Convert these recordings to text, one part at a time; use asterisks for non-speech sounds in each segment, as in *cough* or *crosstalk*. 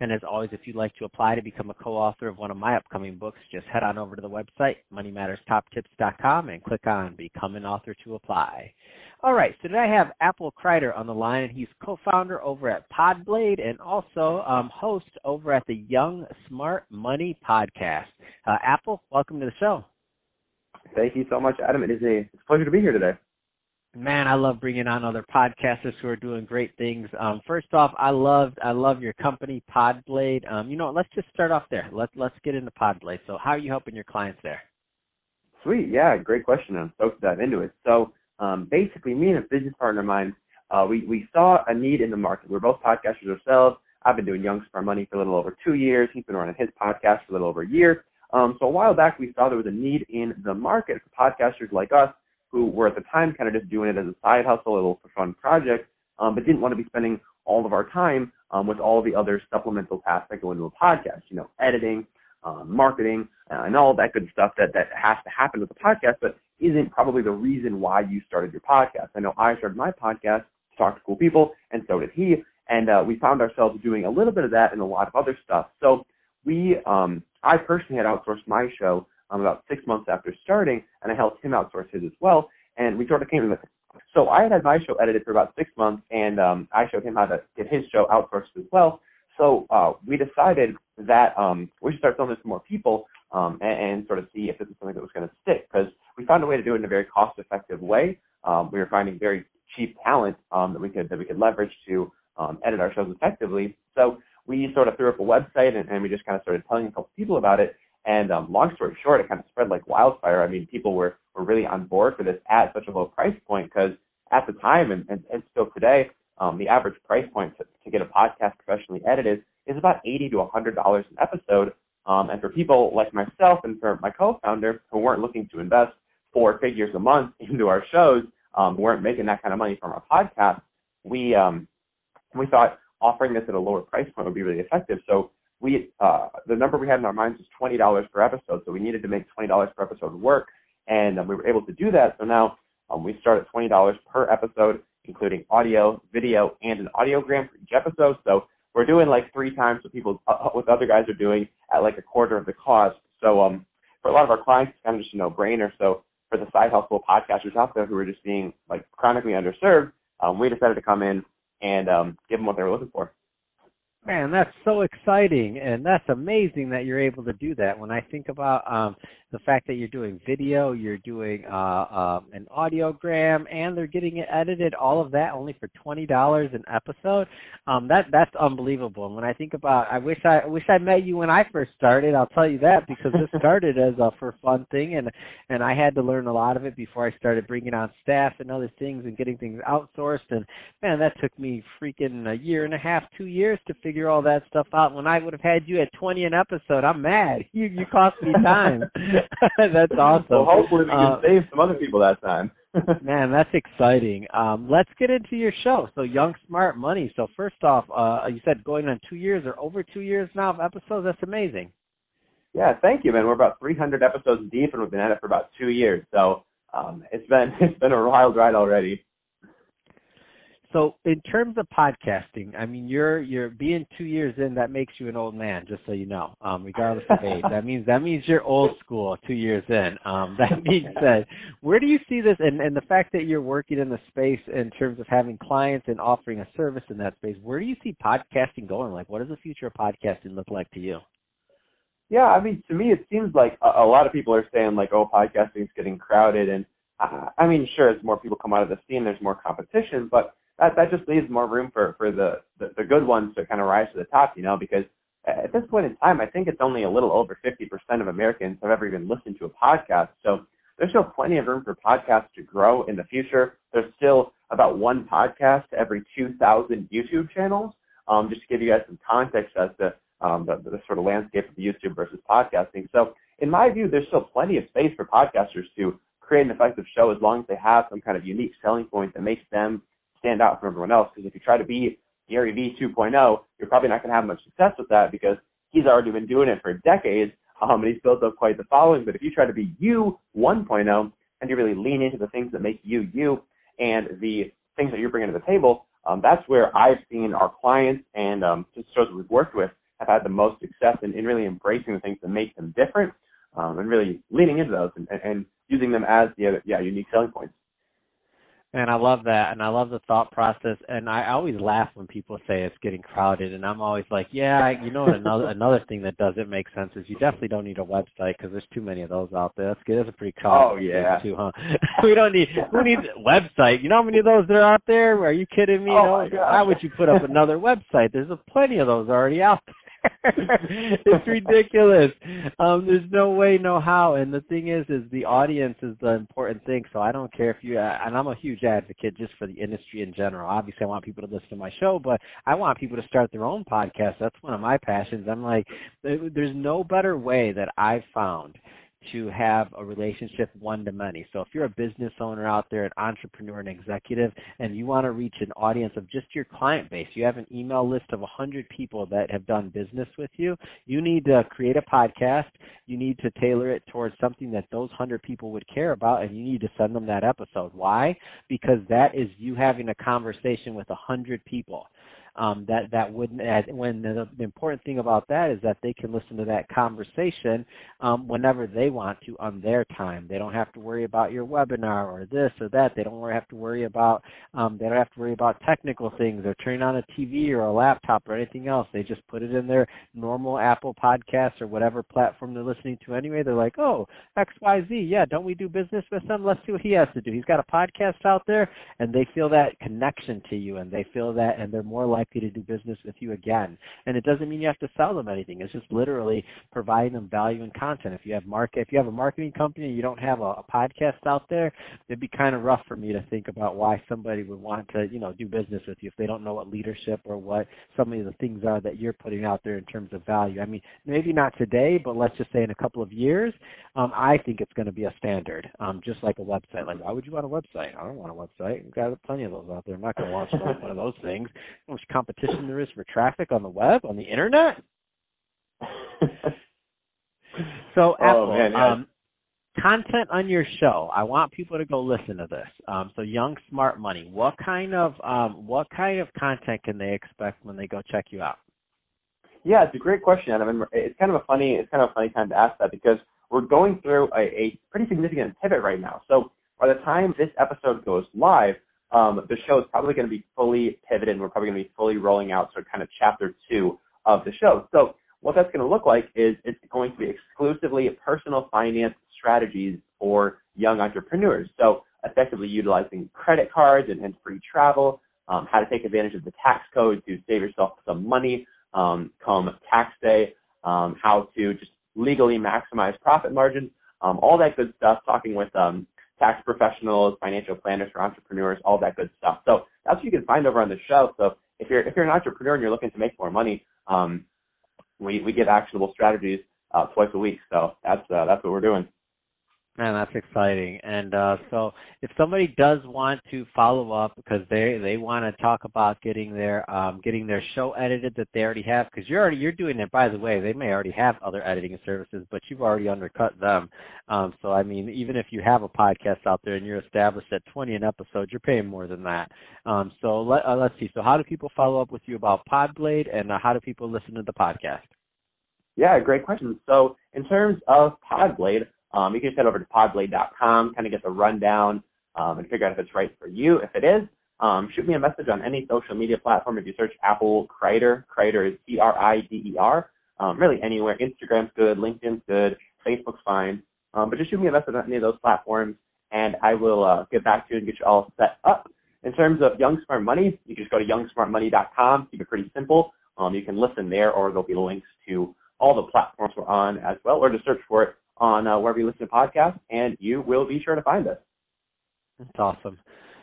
And as always, if you'd like to apply to become a co-author of one of my upcoming books, just head on over to the website, moneymatterstoptips.com, and click on Become an Author to apply. All right, so today I have Apple Crider on the line, and he's co-founder over at Podblade and also um, host over at the Young Smart Money podcast. Uh, Apple, welcome to the show. Thank you so much, Adam. It is a, it's a pleasure to be here today. Man, I love bringing on other podcasters who are doing great things. Um, first off, I love I love your company, Podblade. Um, you know, let's just start off there. Let's let's get into Podblade. So, how are you helping your clients there? Sweet, yeah, great question. I'm stoked to dive into it. So, um, basically, me and a business partner of mine, uh, we we saw a need in the market. We're both podcasters ourselves. I've been doing Young Smart Money for a little over two years. He's been running his podcast for a little over a year. Um, so a while back, we saw there was a need in the market for podcasters like us who were at the time kind of just doing it as a side hustle, a little fun project, um, but didn't want to be spending all of our time um, with all the other supplemental tasks that go into a podcast, you know, editing, um, marketing, uh, and all that good stuff that, that has to happen with a podcast, but isn't probably the reason why you started your podcast. I know I started my podcast to talk to cool people, and so did he, and uh, we found ourselves doing a little bit of that and a lot of other stuff. So we, um, I personally had outsourced my show um, about six months after starting, and I helped him outsource his as well. And we sort of came to this. So I had had my show edited for about six months, and um, I showed him how to get his show outsourced as well. So uh, we decided that um, we should start selling this to more people um, and, and sort of see if this is something that was going to stick. Because we found a way to do it in a very cost-effective way. Um, we were finding very cheap talent um, that we could that we could leverage to um, edit our shows effectively. So we sort of threw up a website and, and we just kind of started telling a couple people about it. And um, long story short, it kind of spread like wildfire. I mean, people were, were really on board for this at such a low price point because at the time and, and, and still today, um, the average price point to, to get a podcast professionally edited is about 80 to 100 dollars an episode. Um, and for people like myself and for my co-founder who weren't looking to invest four figures a month *laughs* into our shows, um, weren't making that kind of money from our podcast, we um, we thought offering this at a lower price point would be really effective. So we uh, the number we had in our minds was twenty dollars per episode, so we needed to make twenty dollars per episode work, and um, we were able to do that. So now um, we start at twenty dollars per episode, including audio, video, and an audiogram for each episode. So we're doing like three times what people uh, what other guys are doing at like a quarter of the cost. So um, for a lot of our clients, it's kind of just a no-brainer. So for the side hustle podcasters out there who are just being like chronically underserved, um, we decided to come in and um, give them what they were looking for. Man, that's so exciting, and that's amazing that you're able to do that. When I think about um, the fact that you're doing video, you're doing uh, uh, an audiogram, and they're getting it edited, all of that only for twenty dollars an episode. Um, that that's unbelievable. And when I think about, I wish I, I wish I met you when I first started. I'll tell you that because this *laughs* started as a for fun thing, and and I had to learn a lot of it before I started bringing on staff and other things and getting things outsourced. And man, that took me freaking a year and a half, two years to figure all that stuff out. When I would have had you at twenty an episode, I'm mad. You you cost me time. *laughs* *laughs* that's awesome. Well, hopefully we can uh, save some other people that time. *laughs* man, that's exciting. Um, let's get into your show. So, Young Smart Money. So, first off, uh, you said going on two years or over two years now of episodes. That's amazing. Yeah, thank you, man. We're about 300 episodes deep, and we've been at it for about two years. So, um, it's been *laughs* it's been a wild ride already. So in terms of podcasting, I mean, you're you're being two years in. That makes you an old man, just so you know. Um, regardless of age, that means that means you're old school. Two years in. Um, that *laughs* being said, where do you see this, and and the fact that you're working in the space in terms of having clients and offering a service in that space, where do you see podcasting going? Like, what does the future of podcasting look like to you? Yeah, I mean, to me, it seems like a, a lot of people are saying like, oh, podcasting is getting crowded, and uh, I mean, sure, as more people come out of the scene, there's more competition, but that that just leaves more room for for the, the the good ones to kind of rise to the top, you know, because at this point in time, I think it's only a little over 50% of Americans have ever even listened to a podcast. So there's still plenty of room for podcasts to grow in the future. There's still about one podcast every 2,000 YouTube channels. Um, just to give you guys some context as to um, the, the sort of landscape of YouTube versus podcasting. So in my view, there's still plenty of space for podcasters to create an effective show as long as they have some kind of unique selling point that makes them stand out from everyone else. Because if you try to be Gary Vee 2.0, you're probably not going to have much success with that because he's already been doing it for decades um, and he's built up quite the following. But if you try to be you 1.0 and you really lean into the things that make you you and the things that you're bringing to the table, um, that's where I've seen our clients and um, just shows we've worked with have had the most success in, in really embracing the things that make them different um, and really leaning into those and, and using them as the yeah unique selling points. And I love that, and I love the thought process. And I always laugh when people say it's getting crowded, and I'm always like, yeah, you know, another *laughs* another thing that doesn't make sense is you definitely don't need a website because there's too many of those out there. That's good. That's a pretty crowded. Oh yeah. Too, huh? *laughs* we don't need who needs a website? You know how many of those there are out there? Are you kidding me? Oh my God. Why would you put up another *laughs* website? There's a plenty of those already out there. *laughs* it's ridiculous. Um, there's no way, no how. And the thing is, is the audience is the important thing. So I don't care if you. Uh, and I'm a huge advocate just for the industry in general. Obviously, I want people to listen to my show, but I want people to start their own podcast. That's one of my passions. I'm like, there's no better way that I've found to have a relationship one to many. So if you're a business owner out there, an entrepreneur, an executive, and you want to reach an audience of just your client base, you have an email list of 100 people that have done business with you, you need to create a podcast. You need to tailor it towards something that those 100 people would care about, and you need to send them that episode. Why? Because that is you having a conversation with 100 people um, that that wouldn't add, when the, the, important thing about that is that they can listen to that conversation um, whenever they want to on their time. They don't have to worry about your webinar or this or that. They don't have to worry about um, they don't have to worry about technical things or turning on a TV or a laptop or anything else. They just put it in their normal Apple podcast or whatever platform they're listening to anyway. They're like, oh X Y Z, yeah, don't we do business with him? Let's see what he has to do. He's got a podcast out there, and they feel that connection to you, and they feel that, and they're more likely to do business with you again. And it doesn't mean you have to sell them anything. It's just literally providing them value and content. If you have market, if you have a marketing company and you don't have a, a podcast out there, it'd be kind of rough for me to think about why somebody would want to, you know, do business with you if they don't know what leadership or what some of the things are that you're putting out there in terms of value. I mean, maybe not today, but let's just say in a couple of years, um, I think it's going to be a standard, um, just like a website. Like, why would you want a website? I don't want a website. We've got plenty of those out there. I'm not going to launch one of those things. Competition there is for traffic on the web, on the internet? *laughs* so, Oh, Apple, man, yeah. um, content on your show. I want people to go listen to this. Um, so, Young Smart Money. What kind of um, what kind of content can they expect when they go check you out? Yeah, it's a great question, Adam. And it's kind of a funny, it's kind of a funny time to ask that because we're going through a, a pretty significant pivot right now. So by the time this episode goes live, um, the show is probably going to be fully pivoted, and we're probably going to be fully rolling out sort of kind of chapter two of the show. So what that's going to look like is it's going to be exclusively personal finance strategies for young entrepreneurs. So effectively utilizing credit cards and, free travel, um, how to take advantage of the tax code to save yourself some money um, come tax day, um, how to just legally maximize profit margins, um, all that good stuff, talking with um, tax professionals, financial planners for entrepreneurs, all that good stuff. So that's what you can find over on the show. So if you're if you're an entrepreneur and you're looking to make more money, um, we we give actionable strategies uh, twice a week. So that's uh, that's what we're doing. Man, that's exciting. And uh, so, if somebody does want to follow up because they they want to talk about getting their um, getting their show edited that they already have, because you're already you're doing it. By the way, they may already have other editing services, but you've already undercut them. Um, so, I mean, even if you have a podcast out there and you're established at 20 an episode, you're paying more than that. Um, so let uh, let's see. So, how do people follow up with you about Podblade, and uh, how do people listen to the podcast? Yeah, great question. So in terms of Podblade, um, you can just head over to podblade.com, kind of get the rundown um, and figure out if it's right for you. If it is, um, shoot me a message on any social media platform. If you search Apple Crider, Crider is C-R-I-D-E-R. Um, really anywhere. Instagram's good, LinkedIn's good, Facebook's fine. Um, but just shoot me a message on any of those platforms, and I will uh, get back to you and get you all set up. In terms of Young Smart Money, you can just go to youngsmartmoney.com. Keep it pretty simple. Um, you can listen there, or there'll be links to all the platforms we're on as well, or just search for it on uh, wherever you listen to podcasts, and you will be sure to find us. That's awesome.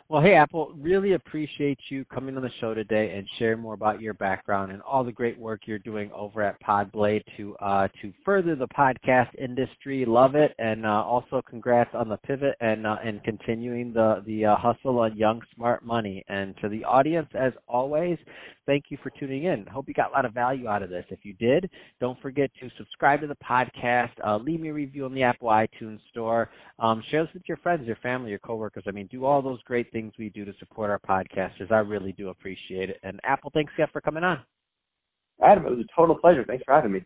Well, hey, Apple, really appreciate you coming on the show today and sharing more about your background and all the great work you're doing over at Podblade to uh, to further the podcast industry. Love it, and uh, also congrats on the pivot and uh, and continuing the the uh, hustle on young smart money. And to the audience, as always, thank you for tuning in. Hope you got a lot of value out of this. If you did, don't forget to subscribe to the podcast, uh, leave me a review on the Apple iTunes Store, um, share this with your friends, your family, your coworkers. I mean, do all those great things we do to support our podcasters. I really do appreciate it. And Apple, thanks again for coming on. Adam, it was a total pleasure. Thanks for having me.